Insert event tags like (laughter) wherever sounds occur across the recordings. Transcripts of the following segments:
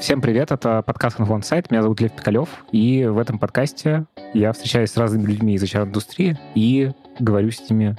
Всем привет, это подкаст Influence Сайт. Меня зовут Лев Пикалев, и в этом подкасте я встречаюсь с разными людьми из HR-индустрии и говорю с ними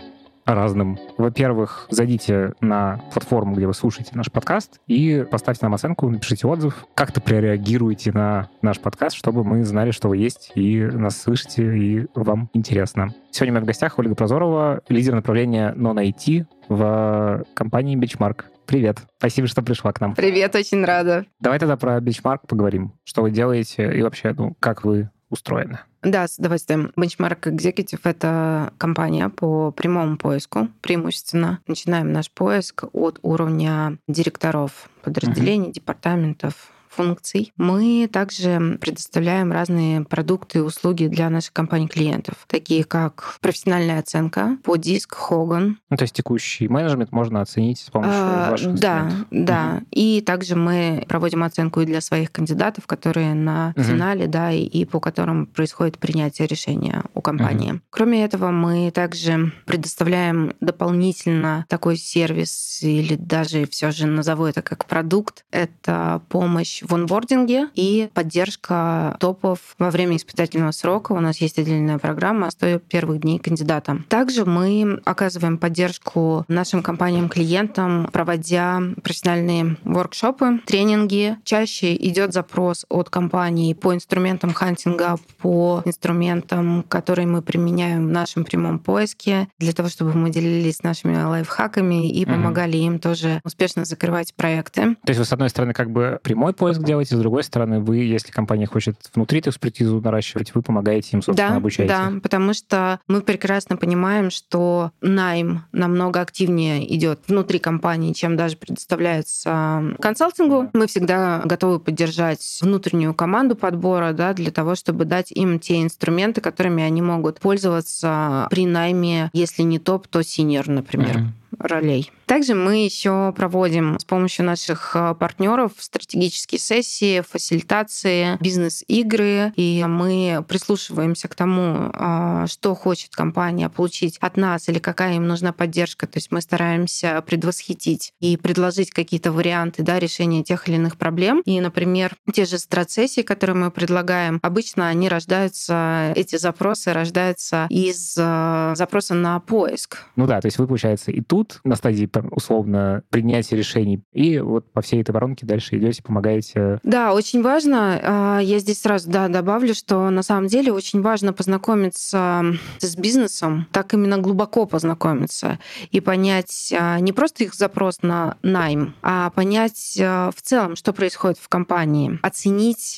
о разном. Во-первых, зайдите на платформу, где вы слушаете наш подкаст, и поставьте нам оценку, напишите отзыв, как-то прореагируйте на наш подкаст, чтобы мы знали, что вы есть, и нас слышите, и вам интересно. Сегодня у меня в гостях Ольга Прозорова, лидер направления Non-IT в компании Benchmark. Привет. Спасибо, что пришла к нам. Привет, очень рада. Давай тогда про Benchmark поговорим. Что вы делаете и вообще, ну, как вы устроены? Да, с удовольствием. Benchmark Executive — это компания по прямому поиску преимущественно. Начинаем наш поиск от уровня директоров подразделений, uh-huh. департаментов, функций. Мы также предоставляем разные продукты и услуги для нашей компании клиентов, такие как профессиональная оценка по диск Хоган. Ну, то есть текущий менеджмент можно оценить с помощью а, ваших Да, да. Угу. И также мы проводим оценку и для своих кандидатов, которые на угу. финале, да, и, и по которым происходит принятие решения у компании. Угу. Кроме этого, мы также предоставляем дополнительно такой сервис или даже все же назову это как продукт. Это помощь помощь в онбординге и поддержка топов во время испытательного срока. У нас есть отдельная программа 100 первых дней кандидата. Также мы оказываем поддержку нашим компаниям-клиентам, проводя профессиональные воркшопы, тренинги. Чаще идет запрос от компаний по инструментам хантинга, по инструментам, которые мы применяем в нашем прямом поиске, для того, чтобы мы делились нашими лайфхаками и помогали mm-hmm. им тоже успешно закрывать проекты. То есть вы, с одной стороны, как бы прямой поиск поиск делаете, с другой стороны, вы, если компания хочет внутри эту экспертизу наращивать, вы помогаете им, собственно, да, обучаете. Да, потому что мы прекрасно понимаем, что найм намного активнее идет внутри компании, чем даже предоставляется консалтингу. Мы всегда готовы поддержать внутреннюю команду подбора да, для того, чтобы дать им те инструменты, которыми они могут пользоваться при найме, если не топ, то синер, например. Mm-hmm ролей. Также мы еще проводим с помощью наших э, партнеров стратегические сессии, фасилитации, бизнес-игры, и мы прислушиваемся к тому, а, что хочет компания получить от нас или какая им нужна поддержка. То есть мы стараемся предвосхитить и предложить какие-то варианты да, решения тех или иных проблем. И, например, те же стратсессии, которые мы предлагаем, обычно они рождаются, эти запросы рождаются из э, запроса на поиск. Ну да, то есть вы, получается, и тут на стадии условно принятия решений, и вот по всей этой воронке дальше идете, помогаете. Да, очень важно. А, я здесь сразу да, добавлю, что на самом деле очень важно познакомиться с бизнесом, так именно глубоко познакомиться и понять а, не просто их запрос на найм, а понять а, в целом, что происходит в компании, оценить,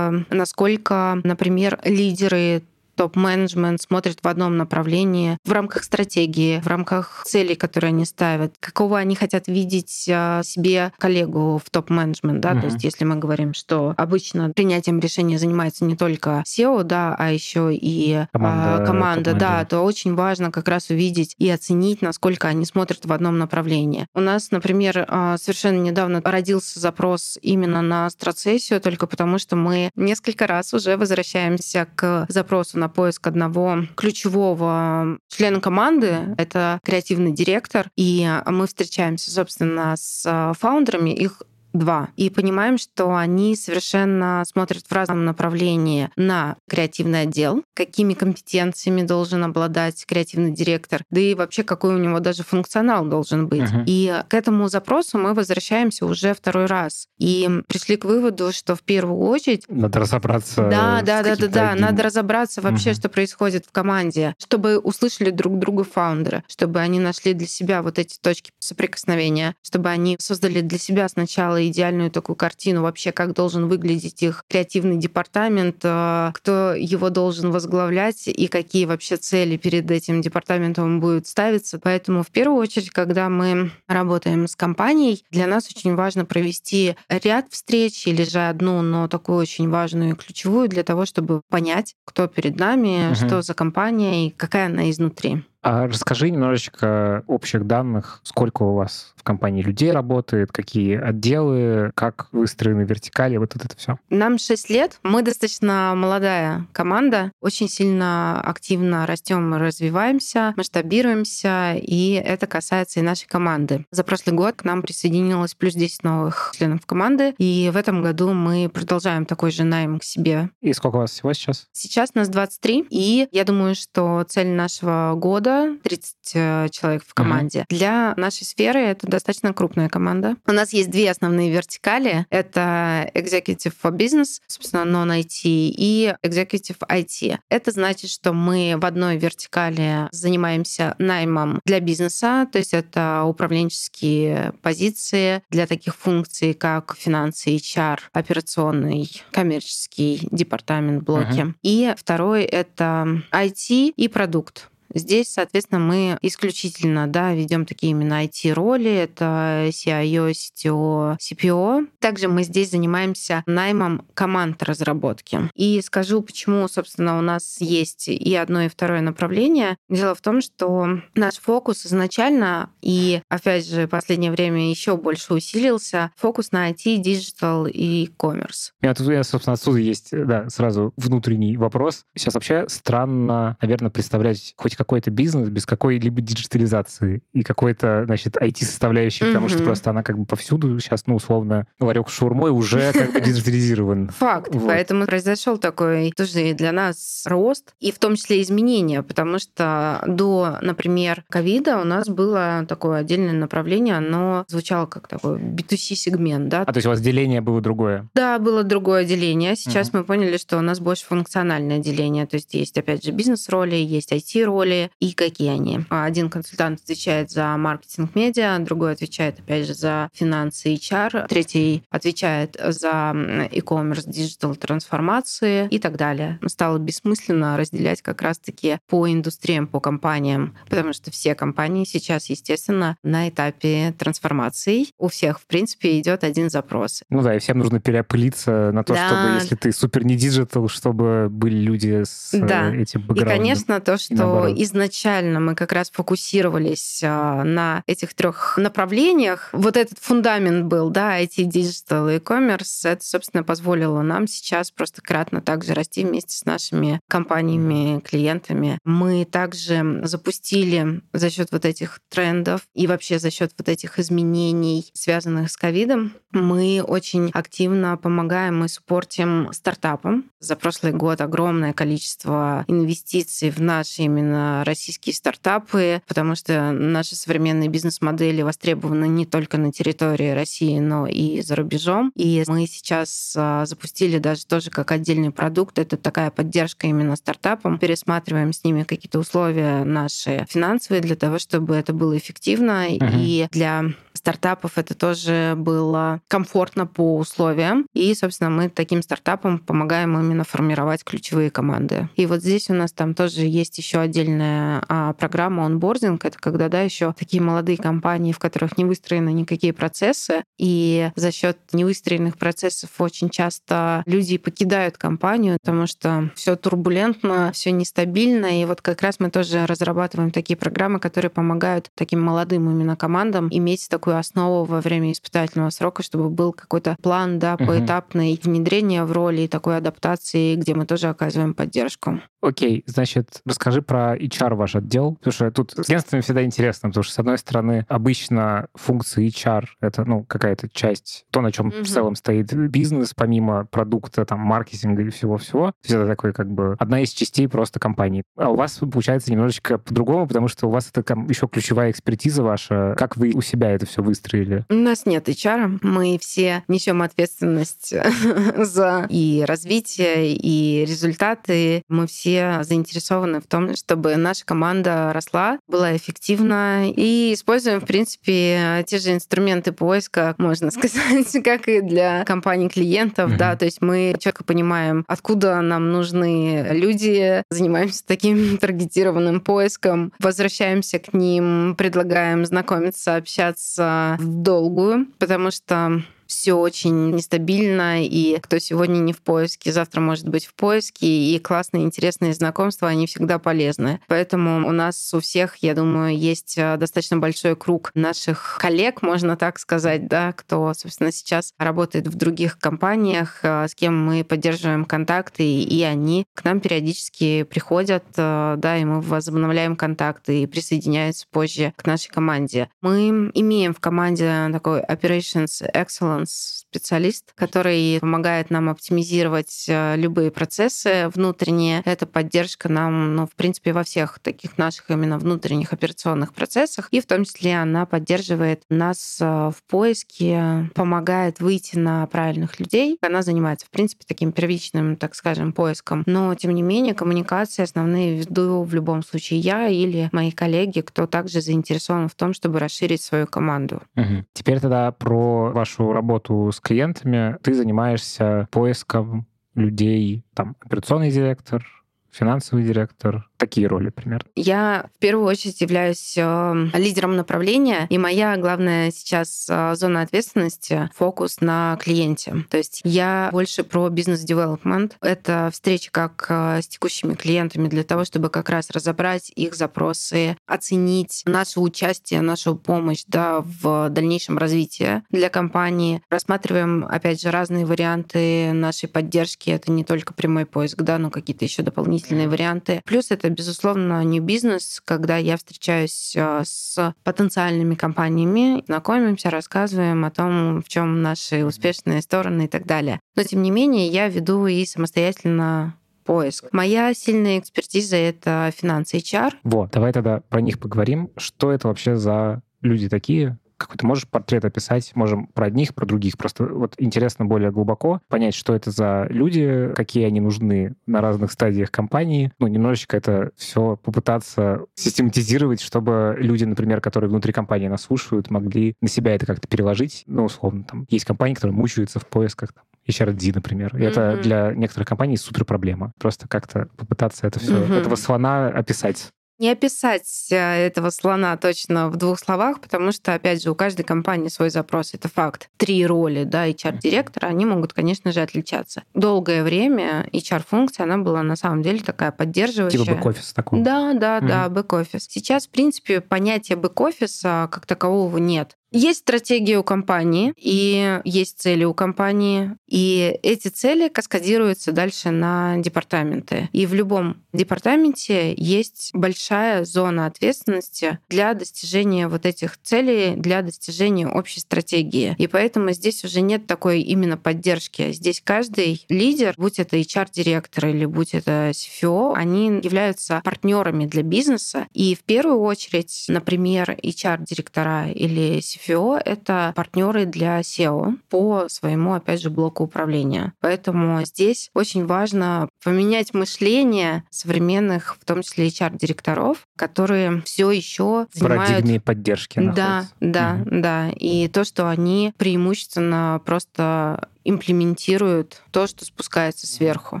насколько, например, лидеры топ-менеджмент смотрит в одном направлении в рамках стратегии, в рамках целей, которые они ставят, какого они хотят видеть а, себе коллегу в топ-менеджмент, да, uh-huh. то есть если мы говорим, что обычно принятием решения занимается не только SEO, да, а еще и команда, а, команда да, то очень важно как раз увидеть и оценить, насколько они смотрят в одном направлении. У нас, например, а, совершенно недавно родился запрос именно на страцессию, только потому что мы несколько раз уже возвращаемся к запросу на поиск одного ключевого члена команды. Это креативный директор. И мы встречаемся, собственно, с фаундерами. Их два. И понимаем, что они совершенно смотрят в разном направлении на креативный отдел, какими компетенциями должен обладать креативный директор, да и вообще какой у него даже функционал должен быть. Uh-huh. И к этому запросу мы возвращаемся уже второй раз. И пришли к выводу, что в первую очередь... Надо разобраться. Да, да, да, да, да. Надо разобраться вообще, uh-huh. что происходит в команде, чтобы услышали друг друга фаундеры, чтобы они нашли для себя вот эти точки соприкосновения, чтобы они создали для себя сначала идеальную такую картину вообще, как должен выглядеть их креативный департамент, э, кто его должен возглавлять и какие вообще цели перед этим департаментом будут ставиться. Поэтому в первую очередь, когда мы работаем с компанией, для нас очень важно провести ряд встреч или же одну, но такую очень важную и ключевую для того, чтобы понять, кто перед нами, угу. что за компания и какая она изнутри. А расскажи немножечко общих данных, сколько у вас в компании людей работает, какие отделы, как выстроены вертикали, вот это все. Нам 6 лет, мы достаточно молодая команда, очень сильно активно растем, развиваемся, масштабируемся, и это касается и нашей команды. За прошлый год к нам присоединилось плюс 10 новых членов команды, и в этом году мы продолжаем такой же найм к себе. И сколько у вас всего сейчас? Сейчас нас 23, и я думаю, что цель нашего года 30 э, человек в команде. Uh-huh. Для нашей сферы это достаточно крупная команда. У нас есть две основные вертикали. Это Executive for Business, собственно, non-IT, и Executive IT. Это значит, что мы в одной вертикали занимаемся наймом для бизнеса, то есть это управленческие позиции для таких функций, как финансы, HR, операционный, коммерческий департамент, блоки. Uh-huh. И второй — это IT и продукт. Здесь, соответственно, мы исключительно да, ведем такие именно IT-роли. Это CIO, CTO, CPO. Также мы здесь занимаемся наймом команд разработки. И скажу, почему, собственно, у нас есть и одно, и второе направление. Дело в том, что наш фокус изначально, и, опять же, в последнее время еще больше усилился, фокус на IT, digital и. У меня тут, собственно, отсюда есть да, сразу внутренний вопрос. Сейчас вообще странно, наверное, представлять хоть какой-то бизнес без какой-либо диджитализации и какой-то, значит, IT-составляющей, потому что просто она как бы повсюду сейчас, ну, условно, ларек с шаурмой уже как бы (laughs) диджитализирован. Факт. Вот. Поэтому произошел такой тоже для нас рост, и в том числе изменения, потому что до, например, ковида у нас было такое отдельное направление, оно звучало как такой B2C-сегмент, да. А то есть у вас деление было другое? Да, было другое деление. Сейчас uh-huh. мы поняли, что у нас больше функциональное деление, то есть есть, опять же, бизнес-роли, есть IT-роли, роли и какие они. Один консультант отвечает за маркетинг медиа, другой отвечает, опять же, за финансы и HR, третий отвечает за e-commerce, digital трансформации и так далее. Стало бессмысленно разделять как раз-таки по индустриям, по компаниям, потому что все компании сейчас, естественно, на этапе трансформации. У всех, в принципе, идет один запрос. Ну да, и всем нужно переопылиться на то, да. чтобы, если ты супер не digital, чтобы были люди с да. этим бэкграундом. И, конечно, то, что изначально мы как раз фокусировались а, на этих трех направлениях, вот этот фундамент был, да, IT, digital и e-commerce, это, собственно, позволило нам сейчас просто кратно также расти вместе с нашими компаниями, клиентами. Мы также запустили за счет вот этих трендов и вообще за счет вот этих изменений, связанных с ковидом, мы очень активно помогаем и суппортим стартапам. За прошлый год огромное количество инвестиций в наши именно российские стартапы, потому что наши современные бизнес-модели востребованы не только на территории России, но и за рубежом. И мы сейчас а, запустили даже тоже как отдельный продукт. Это такая поддержка именно стартапам. Пересматриваем с ними какие-то условия наши финансовые для того, чтобы это было эффективно. Uh-huh. И для стартапов это тоже было комфортно по условиям. И, собственно, мы таким стартапам помогаем именно формировать ключевые команды. И вот здесь у нас там тоже есть еще отдельная а, программа онбординг. Это когда, да, еще такие молодые компании, в которых не выстроены никакие процессы. И за счет невыстроенных процессов очень часто люди покидают компанию, потому что все турбулентно, все нестабильно. И вот как раз мы тоже разрабатываем такие программы, которые помогают таким молодым именно командам иметь такую основу во время испытательного срока, чтобы был какой-то план, да, поэтапный угу. внедрения в роли и такой адаптации, где мы тоже оказываем поддержку. Окей, значит, расскажи про HR ваш отдел, потому что тут с клиентами всегда интересно, потому что, с одной стороны, обычно функции HR — это, ну, какая-то часть, то, на чем mm-hmm. в целом стоит бизнес, помимо продукта, там, маркетинга и всего-всего. То есть это такой, как бы, одна из частей просто компании. А у вас получается немножечко по-другому, потому что у вас это там, еще ключевая экспертиза ваша. Как вы у себя это все выстроили? У нас нет HR. Мы все несем ответственность (laughs) за и развитие, и результаты. Мы все заинтересованы в том, чтобы наша команда росла, была эффективна и используем, в принципе, те же инструменты поиска, можно (laughs) сказать, как и для компаний клиентов, mm-hmm. да, то есть мы четко понимаем, откуда нам нужны люди, занимаемся таким (laughs) таргетированным поиском, возвращаемся к ним, предлагаем знакомиться, общаться в долгую, потому что все очень нестабильно, и кто сегодня не в поиске, завтра может быть в поиске, и классные, интересные знакомства, они всегда полезны. Поэтому у нас у всех, я думаю, есть э, достаточно большой круг наших коллег, можно так сказать, да, кто, собственно, сейчас работает в других компаниях, э, с кем мы поддерживаем контакты, и они к нам периодически приходят, э, да, и мы возобновляем контакты и присоединяются позже к нашей команде. Мы имеем в команде такой Operations Excellence специалист, который помогает нам оптимизировать э, любые процессы внутренние. Это поддержка нам, ну, в принципе, во всех таких наших именно внутренних операционных процессах. И в том числе она поддерживает нас э, в поиске, помогает выйти на правильных людей. Она занимается, в принципе, таким первичным, так скажем, поиском. Но, тем не менее, коммуникации основные веду в любом случае я или мои коллеги, кто также заинтересован в том, чтобы расширить свою команду. Угу. Теперь тогда про вашу работу с клиентами. Ты занимаешься поиском людей, там, операционный директор, финансовый директор, такие роли примерно? Я в первую очередь являюсь э, лидером направления, и моя главная сейчас э, зона ответственности — фокус на клиенте. То есть я больше про бизнес-девелопмент. Это встречи как э, с текущими клиентами для того, чтобы как раз разобрать их запросы, оценить наше участие, нашу помощь да, в дальнейшем развитии для компании. Рассматриваем, опять же, разные варианты нашей поддержки. Это не только прямой поиск, да, но какие-то еще дополнительные варианты. Плюс это безусловно, не бизнес, когда я встречаюсь э, с потенциальными компаниями, знакомимся, рассказываем о том, в чем наши успешные стороны и так далее. Но, тем не менее, я веду и самостоятельно поиск. Моя сильная экспертиза — это финансы HR. Вот, давай тогда про них поговорим. Что это вообще за люди такие? Какой-то можешь портрет описать? Можем про одних, про других. Просто вот интересно более глубоко понять, что это за люди, какие они нужны на разных стадиях компании. Ну, немножечко это все попытаться систематизировать, чтобы люди, например, которые внутри компании нас слушают, могли на себя это как-то переложить. Ну, условно, там есть компании, которые мучаются в поисках, там, HRD, например. И mm-hmm. это для некоторых компаний супер проблема. Просто как-то попытаться это все, mm-hmm. этого слона описать. Не описать э, этого слона точно в двух словах, потому что, опять же, у каждой компании свой запрос. Это факт. Три роли да, HR-директора, они могут, конечно же, отличаться. Долгое время HR-функция, она была на самом деле такая поддерживающая. Типа бэк-офис такой. Да, да, mm-hmm. да, бэк-офис. Сейчас, в принципе, понятия бэк-офиса как такового нет. Есть стратегия у компании, и есть цели у компании, и эти цели каскадируются дальше на департаменты. И в любом департаменте есть большая зона ответственности для достижения вот этих целей, для достижения общей стратегии. И поэтому здесь уже нет такой именно поддержки. Здесь каждый лидер, будь это HR-директор или будь это CFO, они являются партнерами для бизнеса. И в первую очередь, например, HR-директора или CFO CFO — это партнеры для SEO по своему, опять же, блоку управления. Поэтому здесь очень важно поменять мышление современных, в том числе HR-директоров, которые все еще занимают... Парадигме поддержки Да, да, угу. да. И то, что они преимущественно просто имплементируют то, что спускается сверху.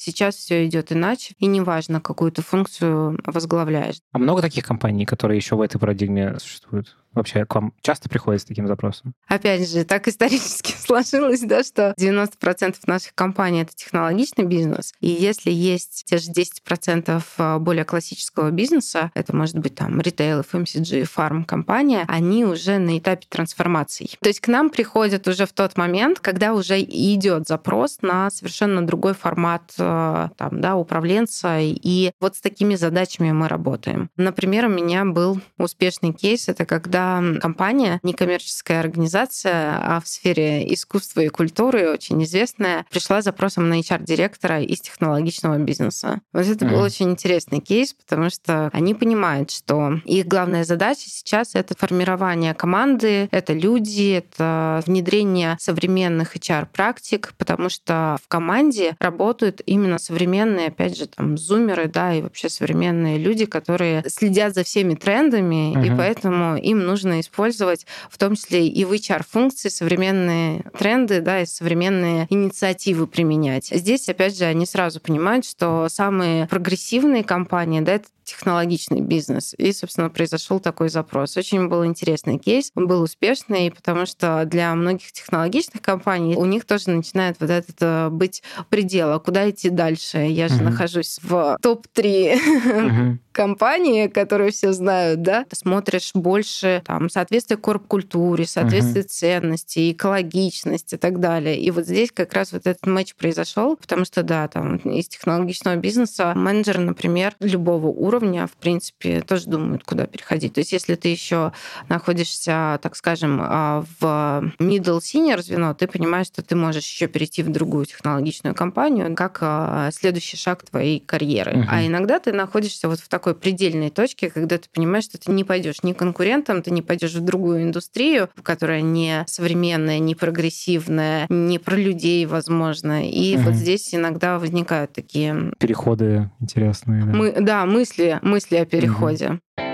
Сейчас все идет иначе, и неважно, какую то функцию возглавляешь. А много таких компаний, которые еще в этой парадигме существуют? Вообще, к вам часто приходят с таким запросом? Опять же, так исторически (laughs) сложилось, да, что 90% наших компаний — это технологичный бизнес. И если есть те же 10% а, более классического бизнеса, это может быть там ритейл, FMCG, фарм-компания, они уже на этапе трансформации. То есть к нам приходят уже в тот момент, когда уже идет запрос на совершенно другой формат а, там, да, управленца. И вот с такими задачами мы работаем. Например, у меня был успешный кейс. Это когда компания, некоммерческая организация, а в сфере искусства и культуры очень известная, пришла запросом на HR-директора из технологичного бизнеса. Вот это mm-hmm. был очень интересный кейс, потому что они понимают, что их главная задача сейчас — это формирование команды, это люди, это внедрение современных HR-практик, потому что в команде работают именно современные, опять же, там, зумеры, да, и вообще современные люди, которые следят за всеми трендами, mm-hmm. и поэтому им нужно нужно использовать в том числе и в HR-функции современные тренды, да, и современные инициативы применять. Здесь, опять же, они сразу понимают, что самые прогрессивные компании, да, это технологичный бизнес. И, собственно, произошел такой запрос. Очень был интересный кейс, он был успешный, потому что для многих технологичных компаний у них тоже начинает вот этот э, быть предел, а куда идти дальше. Я же mm-hmm. нахожусь в топ-3 mm-hmm (laughs) компании, которые все знают, да, ты смотришь больше там соответствие корп-культуре, соответствие uh-huh. ценностей, экологичность и так далее. И вот здесь как раз вот этот матч произошел, потому что, да, там из технологичного бизнеса менеджеры, например, любого уровня, в принципе, тоже думают, куда переходить. То есть если ты еще находишься, так скажем, а, в middle senior звено, ты понимаешь, что ты можешь еще перейти в другую технологичную компанию, как а, следующий шаг твоей карьеры. Uh-huh. А иногда ты находишься вот в такой предельной точке, когда ты понимаешь, что ты не пойдешь ни конкурентом, ты не пойдешь в другую индустрию, которая не современная, не прогрессивная, не про людей, возможно. И угу. вот здесь иногда возникают такие... Переходы интересные. Да, Мы, да мысли, мысли о переходе. Угу.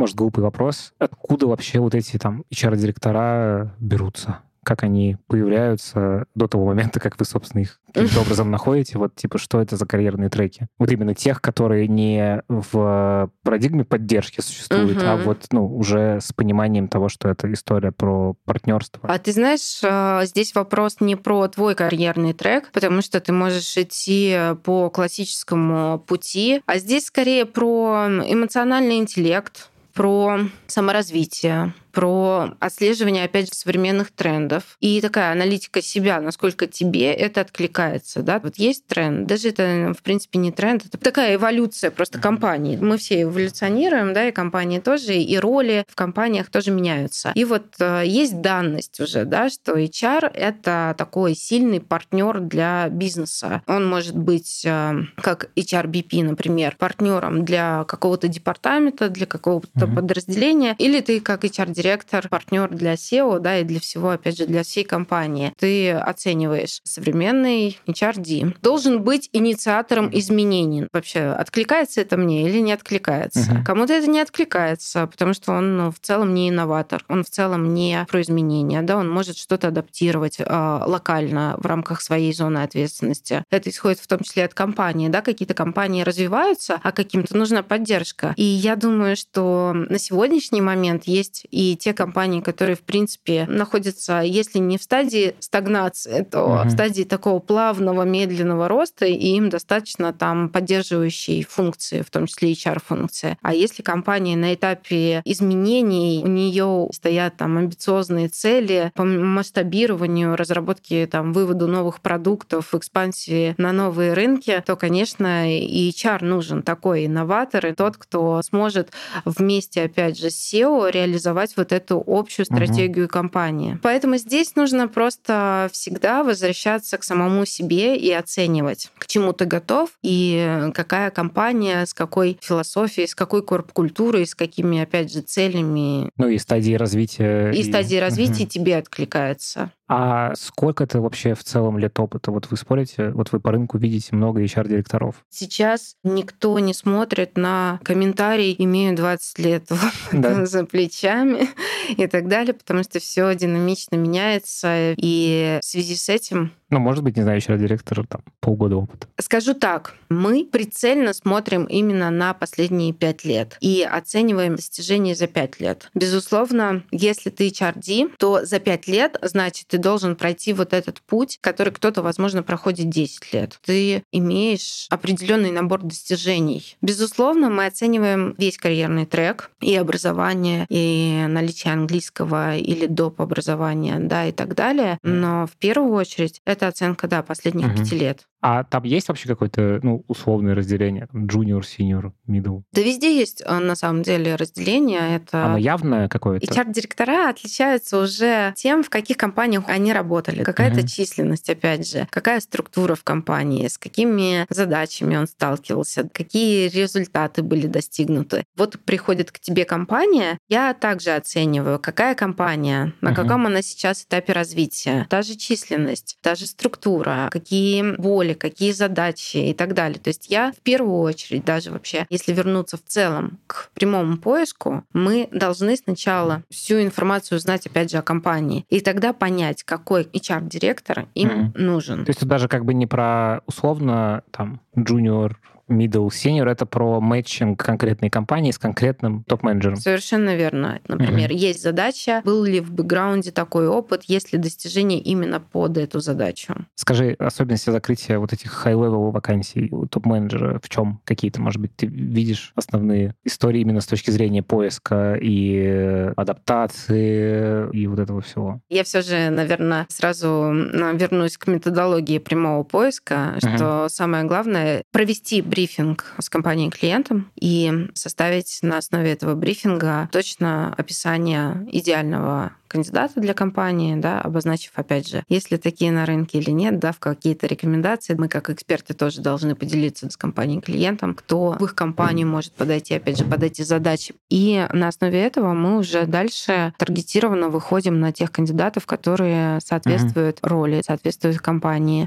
Может, глупый вопрос. Откуда вообще вот эти там HR-директора берутся? как они появляются до того момента, как вы, собственно, их каким-то (laughs) образом находите. Вот, типа, что это за карьерные треки? Вот именно тех, которые не в парадигме поддержки существуют, угу. а вот, ну, уже с пониманием того, что это история про партнерство. А ты знаешь, а, здесь вопрос не про твой карьерный трек, потому что ты можешь идти по классическому пути, а здесь скорее про эмоциональный интеллект, про саморазвитие, про отслеживание, опять же, современных трендов и такая аналитика себя, насколько тебе это откликается. Да? Вот есть тренд, даже это, в принципе, не тренд, это такая эволюция просто компании. Мы все эволюционируем, да, и компании тоже, и роли в компаниях тоже меняются. И вот э, есть данность уже, да, что HR — это такой сильный партнер для бизнеса. Он может быть э, как HRBP, например, партнером для какого-то департамента, для какого-то mm-hmm. подразделения, или ты как HR директор, партнер для SEO, да, и для всего, опять же, для всей компании. Ты оцениваешь современный HRD. Должен быть инициатором изменений. Вообще, откликается это мне или не откликается? Угу. Кому-то это не откликается, потому что он ну, в целом не инноватор, он в целом не про изменения, да, он может что-то адаптировать э, локально в рамках своей зоны ответственности. Это исходит в том числе от компании, да, какие-то компании развиваются, а каким-то нужна поддержка. И я думаю, что на сегодняшний момент есть и те компании, которые, в принципе, находятся, если не в стадии стагнации, то угу. в стадии такого плавного, медленного роста, и им достаточно там поддерживающей функции, в том числе HR-функции. А если компания на этапе изменений, у нее стоят там амбициозные цели по масштабированию, разработке, там, выводу новых продуктов, экспансии на новые рынки, то, конечно, и HR нужен такой инноватор, и тот, кто сможет вместе, опять же, с SEO реализовать вот эту общую стратегию угу. компании. Поэтому здесь нужно просто всегда возвращаться к самому себе и оценивать, к чему ты готов и какая компания, с какой философией, с какой корп-культурой, с какими, опять же, целями. Ну и стадии развития. И, и... стадии развития угу. тебе откликается. А сколько это вообще в целом лет опыта? Вот вы спорите, вот вы по рынку видите много HR-директоров. Сейчас никто не смотрит на комментарий «имею 20 лет (laughs) да. (laughs) за плечами» и так далее, потому что все динамично меняется. И в связи с этим ну, может быть, не знаю, еще директор там полгода опыта. Скажу так, мы прицельно смотрим именно на последние пять лет и оцениваем достижения за пять лет. Безусловно, если ты HRD, то за пять лет, значит, ты должен пройти вот этот путь, который кто-то, возможно, проходит 10 лет. Ты имеешь определенный набор достижений. Безусловно, мы оцениваем весь карьерный трек и образование, и наличие английского или доп. образования, да, и так далее. Но в первую очередь это оценка, да, последних угу. пяти лет. А там есть вообще какое-то, ну, условное разделение? Junior, senior, middle? Да везде есть, э, на самом деле, разделение. Это... Оно явное какое-то? HR-директора отличаются уже тем, в каких компаниях они работали. Какая-то uh численность, опять же. Какая структура в компании, с какими задачами он сталкивался, какие результаты были достигнуты. Вот приходит к тебе компания, я также оцениваю, какая компания, на uh каком она сейчас этапе развития. Та же численность, та же структура, какие боли роли, какие задачи и так далее. То есть я в первую очередь даже вообще, если вернуться в целом к прямому поиску, мы должны сначала всю информацию узнать, опять же, о компании, и тогда понять, какой HR-директор им mm-hmm. нужен. То есть тут даже как бы не про условно там junior middle, senior — это про мэтчинг конкретной компании с конкретным топ-менеджером. Совершенно верно. Например, mm-hmm. есть задача, был ли в бэкграунде такой опыт, есть ли достижение именно под эту задачу. Скажи, особенности закрытия вот этих high-level вакансий у топ-менеджера в чем какие-то, может быть, ты видишь основные истории именно с точки зрения поиска и адаптации и вот этого всего? Я все же, наверное, сразу вернусь к методологии прямого поиска, mm-hmm. что самое главное — провести бриф брифинг с компанией клиентом и составить на основе этого брифинга точно описание идеального кандидата для компании, да, обозначив, опять же, есть ли такие на рынке или нет, дав какие-то рекомендации. Мы, как эксперты, тоже должны поделиться с компанией клиентом, кто в их компанию может подойти, опять же, под эти задачи. И на основе этого мы уже дальше таргетированно выходим на тех кандидатов, которые соответствуют mm-hmm. роли, соответствуют компании.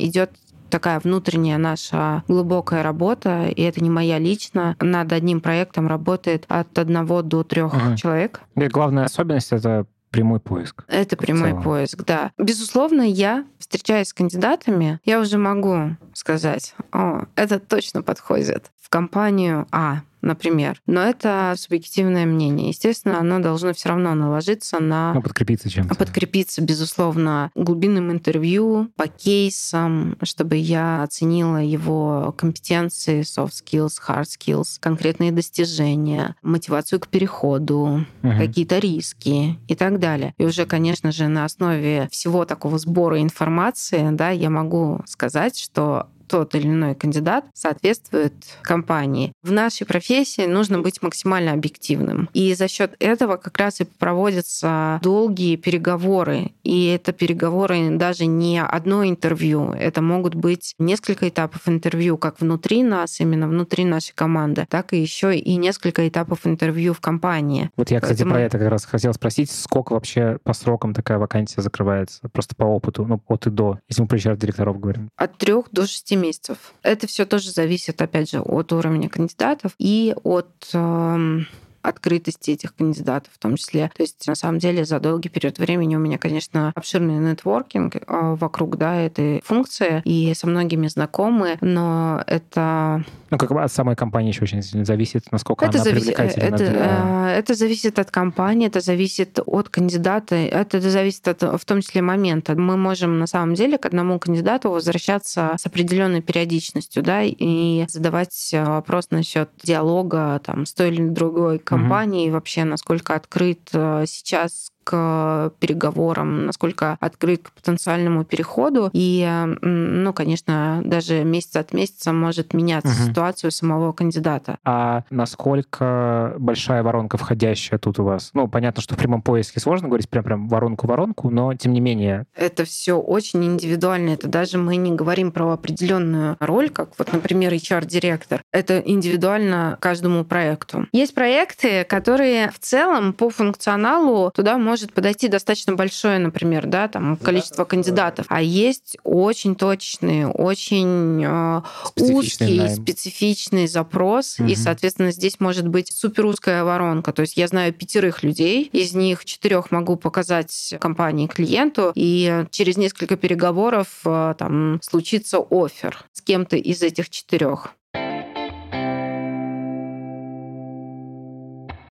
Идет такая внутренняя наша глубокая работа, и это не моя лично. Над одним проектом работает от одного до трех угу. человек. И главная особенность это прямой поиск. Это прямой поиск, да. Безусловно, я, встречаясь с кандидатами, я уже могу сказать, о, это точно подходит в компанию А, например. Но это субъективное мнение. Естественно, оно должно все равно наложиться на... Ну, подкрепиться чем-то. Подкрепиться, безусловно, глубинным интервью по кейсам, чтобы я оценила его компетенции, soft skills, hard skills, конкретные достижения, мотивацию к переходу, угу. какие-то риски и так далее. И уже, конечно же, на основе всего такого сбора информации, да, я могу сказать, что тот или иной кандидат соответствует компании. В нашей профессии нужно быть максимально объективным. И за счет этого как раз и проводятся долгие переговоры. И это переговоры даже не одно интервью. Это могут быть несколько этапов интервью как внутри нас, именно внутри нашей команды, так и еще и несколько этапов интервью в компании. Вот я, кстати, Поэтому... про это как раз хотел спросить, сколько вообще по срокам такая вакансия закрывается? Просто по опыту, ну, от и до, если мы про HR-директоров говорим. От трех до шести месяцев. Это все тоже зависит, опять же, от уровня кандидатов и от э, открытости этих кандидатов в том числе. То есть, на самом деле, за долгий период времени у меня, конечно, обширный нетворкинг а, вокруг да, этой функции, и со многими знакомы, но это... Ну, как бы от самой компании еще очень зависит, насколько это она завис... привлекательна. Это, для... это зависит от компании, это зависит от кандидата, это зависит от, в том числе, момента. Мы можем, на самом деле, к одному кандидату возвращаться с определенной периодичностью, да, и задавать вопрос насчет диалога там, с той или другой компанией, компании, вообще насколько открыт э, сейчас к переговорам, насколько открыт к потенциальному переходу. И, ну, конечно, даже месяц от месяца может меняться угу. ситуацию самого кандидата. А насколько большая воронка входящая тут у вас? Ну, понятно, что в прямом поиске сложно говорить прям прям воронку-воронку, но тем не менее. Это все очень индивидуально. Это даже мы не говорим про определенную роль, как вот, например, HR-директор. Это индивидуально каждому проекту. Есть проекты, которые в целом по функционалу туда можно может подойти достаточно большое, например, да, там количество кандидатов, а есть очень точный, очень э, узкий, найм. специфичный запрос, угу. и, соответственно, здесь может быть супер узкая воронка. То есть я знаю пятерых людей, из них четырех могу показать компании клиенту, и через несколько переговоров э, там случится офер с кем-то из этих четырех.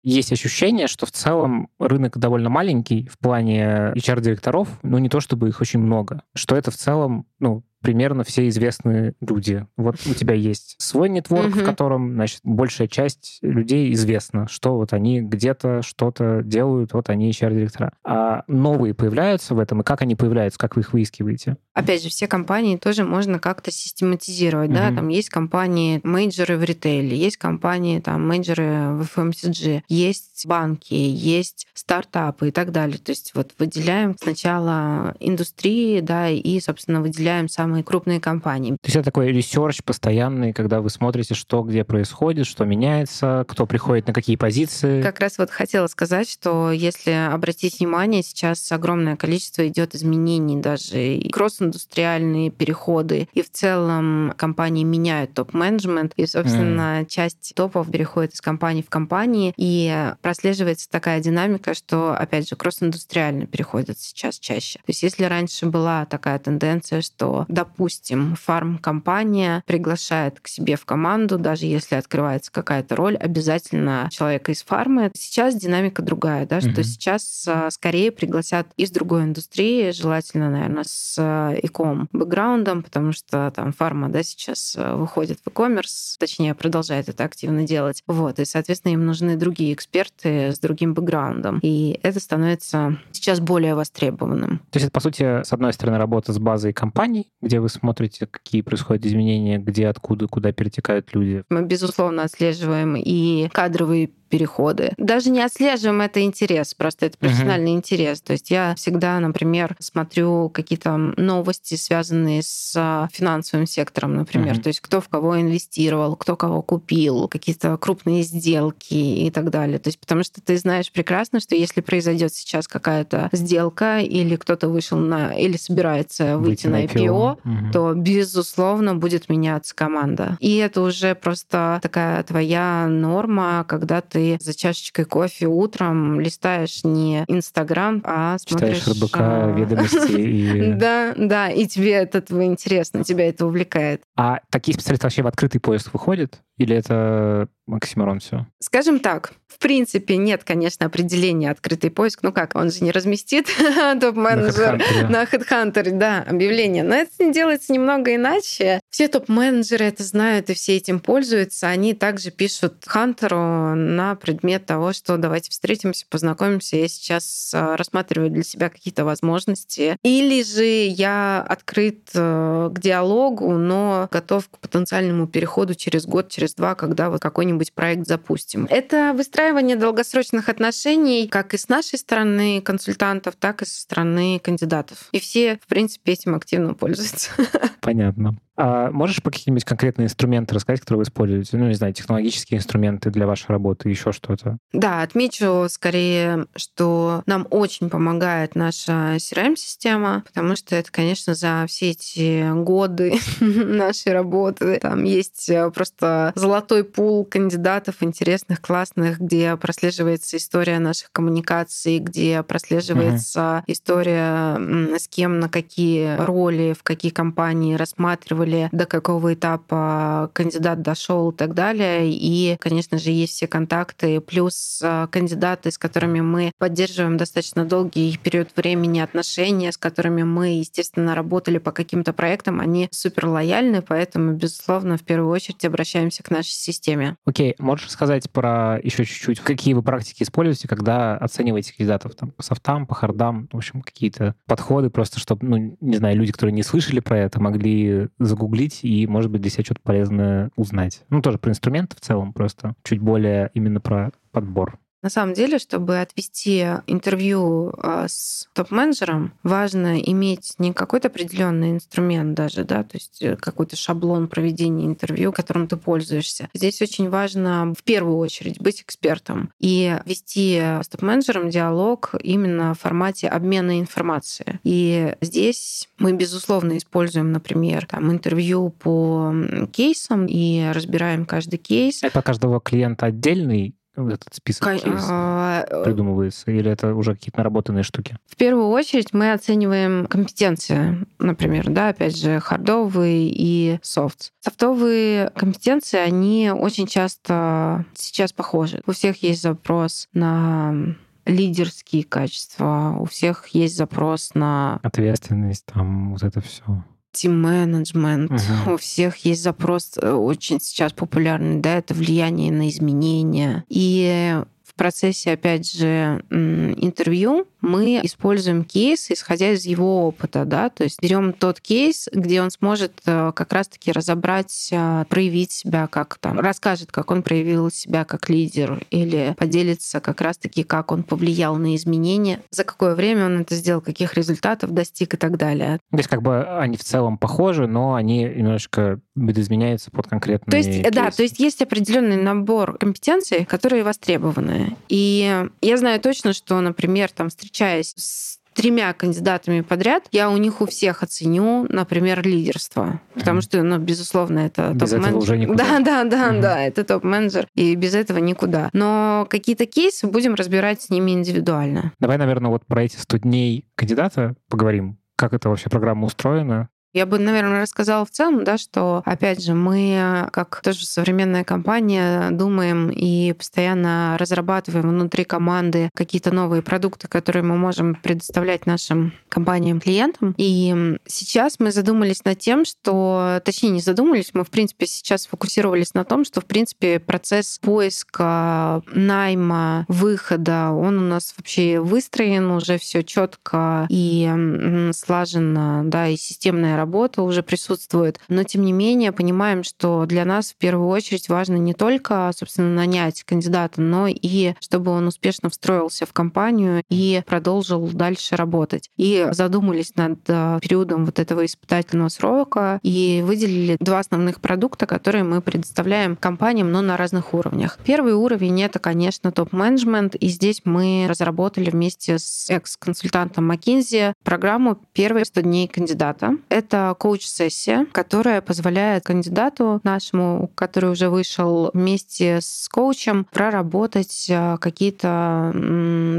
Есть ощущение, что в целом рынок довольно маленький в плане HR-директоров, но не то чтобы их очень много. Что это в целом, ну, примерно все известные люди. Вот у тебя есть свой нетворк, в котором, значит, большая часть людей известна, что вот они где-то что-то делают, вот они HR-директора. А новые появляются в этом, и как они появляются, как вы их выискиваете? Опять же, все компании тоже можно как-то систематизировать, да, там есть компании менеджеры в ритейле, есть компании там менеджеры в FMCG, есть банки, есть стартапы и так далее. То есть вот выделяем сначала индустрии, да, и, собственно, выделяем самые самые крупные компании. То есть это такой research постоянный, когда вы смотрите, что где происходит, что меняется, кто приходит на какие позиции. Как раз вот хотела сказать, что если обратить внимание, сейчас огромное количество идет изменений, даже и кросс-индустриальные переходы, и в целом компании меняют топ-менеджмент, и, собственно, м. часть топов переходит из компании в компании, и прослеживается такая динамика, что, опять же, кросс-индустриально переходят сейчас чаще. То есть если раньше была такая тенденция, что, допустим, фарм-компания приглашает к себе в команду, даже если открывается какая-то роль, обязательно человека из фармы. Сейчас динамика другая, да, mm-hmm. что сейчас а, скорее пригласят из другой индустрии, желательно, наверное, с иком бэкграундом, потому что там фарма, да, сейчас а, выходит в e-commerce, точнее, продолжает это активно делать. Вот, и, соответственно, им нужны другие эксперты с другим бэкграундом. И это становится сейчас более востребованным. То есть это, по сути, с одной стороны, работа с базой компаний, где вы смотрите, какие происходят изменения, где, откуда, куда перетекают люди. Мы, безусловно, отслеживаем и кадровые переходы. Даже не отслеживаем это интерес, просто это профессиональный uh-huh. интерес. То есть я всегда, например, смотрю какие-то новости, связанные с а, финансовым сектором, например. Uh-huh. То есть кто в кого инвестировал, кто кого купил, какие-то крупные сделки и так далее. То есть потому что ты знаешь прекрасно, что если произойдет сейчас какая-то сделка или кто-то вышел на или собирается выйти, выйти на IPO, IPO uh-huh. то безусловно будет меняться команда. И это уже просто такая твоя норма, когда ты за чашечкой кофе утром листаешь не Инстаграм, а смотришь... Читаешь РБК, а, ведомости и... (laughs) Да, да, и тебе это интересно, тебя это увлекает. А такие специалисты вообще в открытый поиск выходят? Или это оксиморон все? Скажем так, в принципе, нет, конечно, определения открытый поиск. Ну как, он же не разместит (laughs) топ-менеджер на HeadHunter, да, объявление. Но это делается немного иначе. Все топ-менеджеры это знают и все этим пользуются. Они также пишут Хантеру на предмет того, что давайте встретимся, познакомимся. Я сейчас а, рассматриваю для себя какие-то возможности. Или же я открыт э, к диалогу, но готов к потенциальному переходу через год, через два, когда вот какой-нибудь проект запустим. Это выстраивание долгосрочных отношений как и с нашей стороны консультантов, так и со стороны кандидатов. И все, в принципе, этим активно пользуются. (laughs) Понятно. А можешь по какие-нибудь конкретные инструменты рассказать, которые вы используете? Ну, не знаю, технологические инструменты для вашей работы, еще что-то? Да, отмечу скорее, что нам очень помогает наша CRM-система, потому что это, конечно, за все эти годы (laughs) нашей работы там есть э, просто золотой пул кандидатов интересных, классных, где прослеживается история наших коммуникаций, где прослеживается uh-huh. история, с кем на какие роли, в какие компании рассматривали спрашивали, до какого этапа кандидат дошел и так далее. И, конечно же, есть все контакты, плюс а, кандидаты, с которыми мы поддерживаем достаточно долгий период времени отношения, с которыми мы, естественно, работали по каким-то проектам, они супер лояльны, поэтому, безусловно, в первую очередь обращаемся к нашей системе. Окей, okay. можешь сказать про еще чуть-чуть, какие вы практики используете, когда оцениваете кандидатов там, по софтам, по хардам, в общем, какие-то подходы просто, чтобы, ну, не знаю, люди, которые не слышали про это, могли загуглить и, может быть, для себя что-то полезное узнать. Ну, тоже про инструменты в целом, просто чуть более именно про подбор. На самом деле, чтобы отвести интервью а, с топ-менеджером, важно иметь не какой-то определенный инструмент даже, да, то есть э, какой-то шаблон проведения интервью, которым ты пользуешься. Здесь очень важно в первую очередь быть экспертом и вести с топ-менеджером диалог именно в формате обмена информацией. И здесь мы, безусловно, используем, например, там, интервью по кейсам и разбираем каждый кейс. Это каждого клиента отдельный этот список а, э, придумывается? Или это уже какие-то наработанные штуки? В первую очередь мы оцениваем компетенции, например, да, опять же, хардовые и софт. Софтовые компетенции, они очень часто сейчас похожи. У всех есть запрос на лидерские качества, у всех есть запрос на... Ответственность, там, вот это все тим-менеджмент. Угу. У всех есть запрос э, очень сейчас популярный, да, это влияние на изменения. И в процессе, опять же, интервью мы используем кейс, исходя из его опыта, да, то есть берем тот кейс, где он сможет э, как раз-таки разобрать, э, проявить себя как там, расскажет, как он проявил себя как лидер или поделится как раз-таки, как он повлиял на изменения, за какое время он это сделал, каких результатов достиг и так далее. То есть как бы они в целом похожи, но они немножко видоизменяются под конкретный То есть, кейс. да, то есть есть определенный набор компетенций, которые востребованы. И я знаю точно, что, например, там, встречаясь с тремя кандидатами подряд, я у них у всех оценю, например, лидерство. Потому что, ну, безусловно, это Без топ-менеджер. уже никуда. Да, да, да, Мгм. да, это топ-менеджер, и без этого никуда. Но какие-то кейсы будем разбирать с ними индивидуально. Давай, наверное, вот про эти 100 дней кандидата поговорим. Как эта вообще программа устроена? Я бы, наверное, рассказала в целом, да, что, опять же, мы, как тоже современная компания, думаем и постоянно разрабатываем внутри команды какие-то новые продукты, которые мы можем предоставлять нашим компаниям-клиентам. И сейчас мы задумались над тем, что, точнее, не задумались, мы, в принципе, сейчас сфокусировались на том, что, в принципе, процесс поиска, найма, выхода, он у нас вообще выстроен, уже все четко и слаженно, да, и системная работа уже присутствует. Но, тем не менее, понимаем, что для нас в первую очередь важно не только, собственно, нанять кандидата, но и чтобы он успешно встроился в компанию и продолжил дальше работать. И задумались над э, периодом вот этого испытательного срока и выделили два основных продукта, которые мы предоставляем компаниям, но на разных уровнях. Первый уровень — это, конечно, топ-менеджмент, и здесь мы разработали вместе с экс-консультантом McKinsey программу «Первые 100 дней кандидата». Это коуч-сессия, которая позволяет кандидату нашему, который уже вышел вместе с коучем, проработать э, какие-то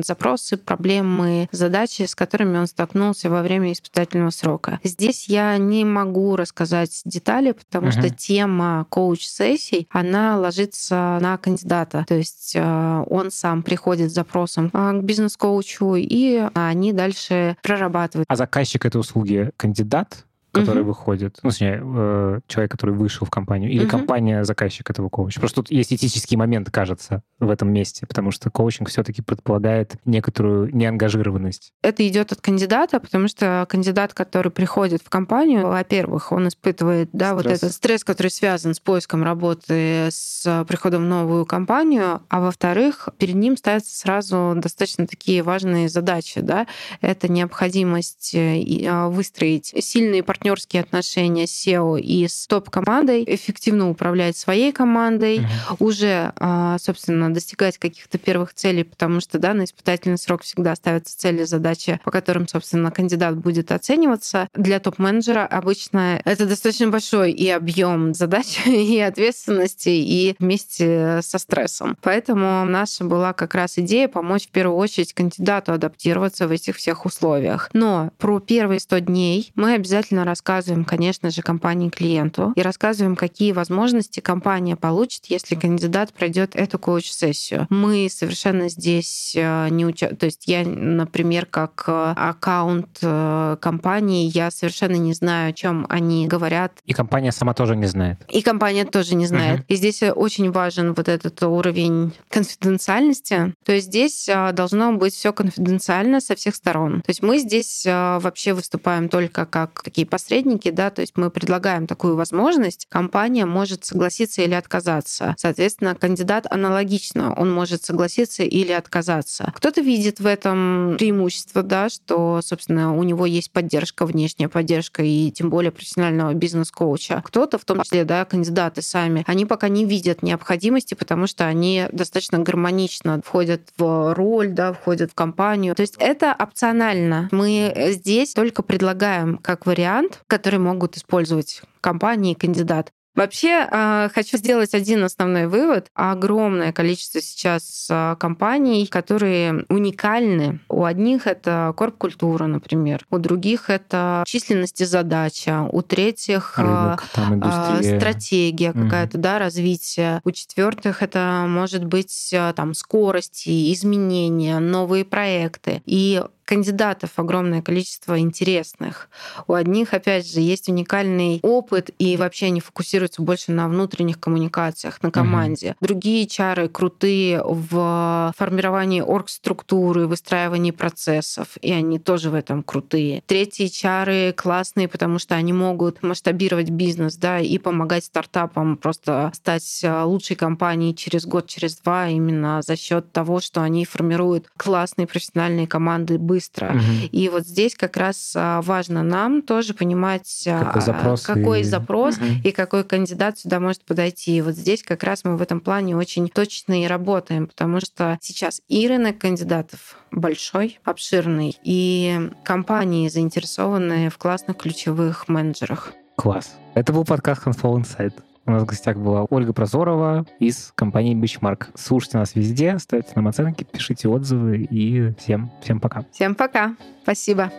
запросы, проблемы, задачи, с которыми он столкнулся во время испытательного срока. Здесь я не могу рассказать детали, потому Мгм. что тема коуч-сессий, она ложится на кандидата. То есть э, он сам приходит с запросом э, к бизнес-коучу, и они дальше прорабатывают. А заказчик этой услуги кандидат, который Мгм. выходит, ну, точнее, э, человек, который вышел в компанию, или Мгм. компания заказчик этого коуча. Просто тут есть этический момент, кажется, в этом месте, потому что коучинг все-таки предполагает некоторую неангажированность. Это идет от кандидата, потому что кандидат, который приходит в компанию, во-первых, он испытывает да, вот Стресс. этот стресс, который связан с поиском работы, с приходом в новую компанию, а во-вторых, перед ним ставятся сразу достаточно такие важные задачи. Да? Это необходимость э, а, выстроить сильные партнерские отношения с SEO и с топ-командой, эффективно управлять своей командой, уже, а, собственно, достигать каких-то первых целей, потому что да, на испытательный срок всегда ставятся цели, задачи, по которым, собственно, кандидат будет оцениваться. Для топ-менеджера обычно это достаточно большой и объем задач, (laughs) и ответственности, и вместе со стрессом. Поэтому наша была как раз идея помочь в первую очередь кандидату адаптироваться в этих всех условиях. Но про первые 100 дней мы обязательно рассказываем, конечно же, компании-клиенту и рассказываем, какие возможности компания получит, если кандидат пройдет эту коуч-сессию. Мы совершенно здесь э, не участвуем. То есть я, например, как э, аккаунт э, компании, я совершенно не знаю, о чем они говорят, И компания сама тоже не знает. и компания тоже не знает. Мгм. И здесь очень важен вот этот уровень конфиденциальности. То есть здесь должно быть все конфиденциально со всех сторон. То есть мы здесь вообще выступаем только как такие посредники, да, то есть мы предлагаем такую возможность. Компания может согласиться или отказаться. Соответственно, кандидат аналогично, он может согласиться или отказаться. Кто-то видит в этом преимущество, да, что, собственно, у него есть поддержка, внешняя поддержка и тем более профессионального бизнес-коуча. Кто-то, в том числе, да, кандидаты сами, они пока не видят необходимости, потому что они достаточно гармонично входят в роль, да, входят в компанию. То есть это опционально. Мы здесь только предлагаем как вариант, который могут использовать компании и кандидат. Вообще, э, хочу сделать один основной вывод. Огромное количество сейчас э, компаний, которые уникальны. У одних это корп-культура, например. У других это численность и задача. У третьих Рынок, там, а, индустрия. стратегия какая-то, да, развитие. У четвертых это может быть а, там скорость и изменения, новые проекты. И кандидатов огромное количество интересных. У одних, опять же, есть уникальный опыт, и вообще они фокусируются больше на внутренних коммуникациях, на команде. Угу. Другие чары крутые в формировании оргструктуры, выстраивании процессов, и они тоже в этом крутые. Третьи чары классные, потому что они могут масштабировать бизнес, да, и помогать стартапам просто стать а, лучшей компанией через год, через два, именно за счет того, что они формируют классные профессиональные команды быстро. Угу. И вот здесь как раз а, важно нам тоже понимать, а, какой запрос, какой и... запрос угу. и какой кандидат сюда может подойти. И вот здесь как раз мы в этом плане очень точно и работаем, потому что сейчас и рынок кандидатов большой, обширный, и компании заинтересованы в классных ключевых менеджерах. Класс. Это был подкаст Handful Insight. У нас в гостях была Ольга Прозорова из компании Benchmark. Слушайте нас везде, ставьте нам оценки, пишите отзывы и всем, всем пока. Всем пока. Спасибо.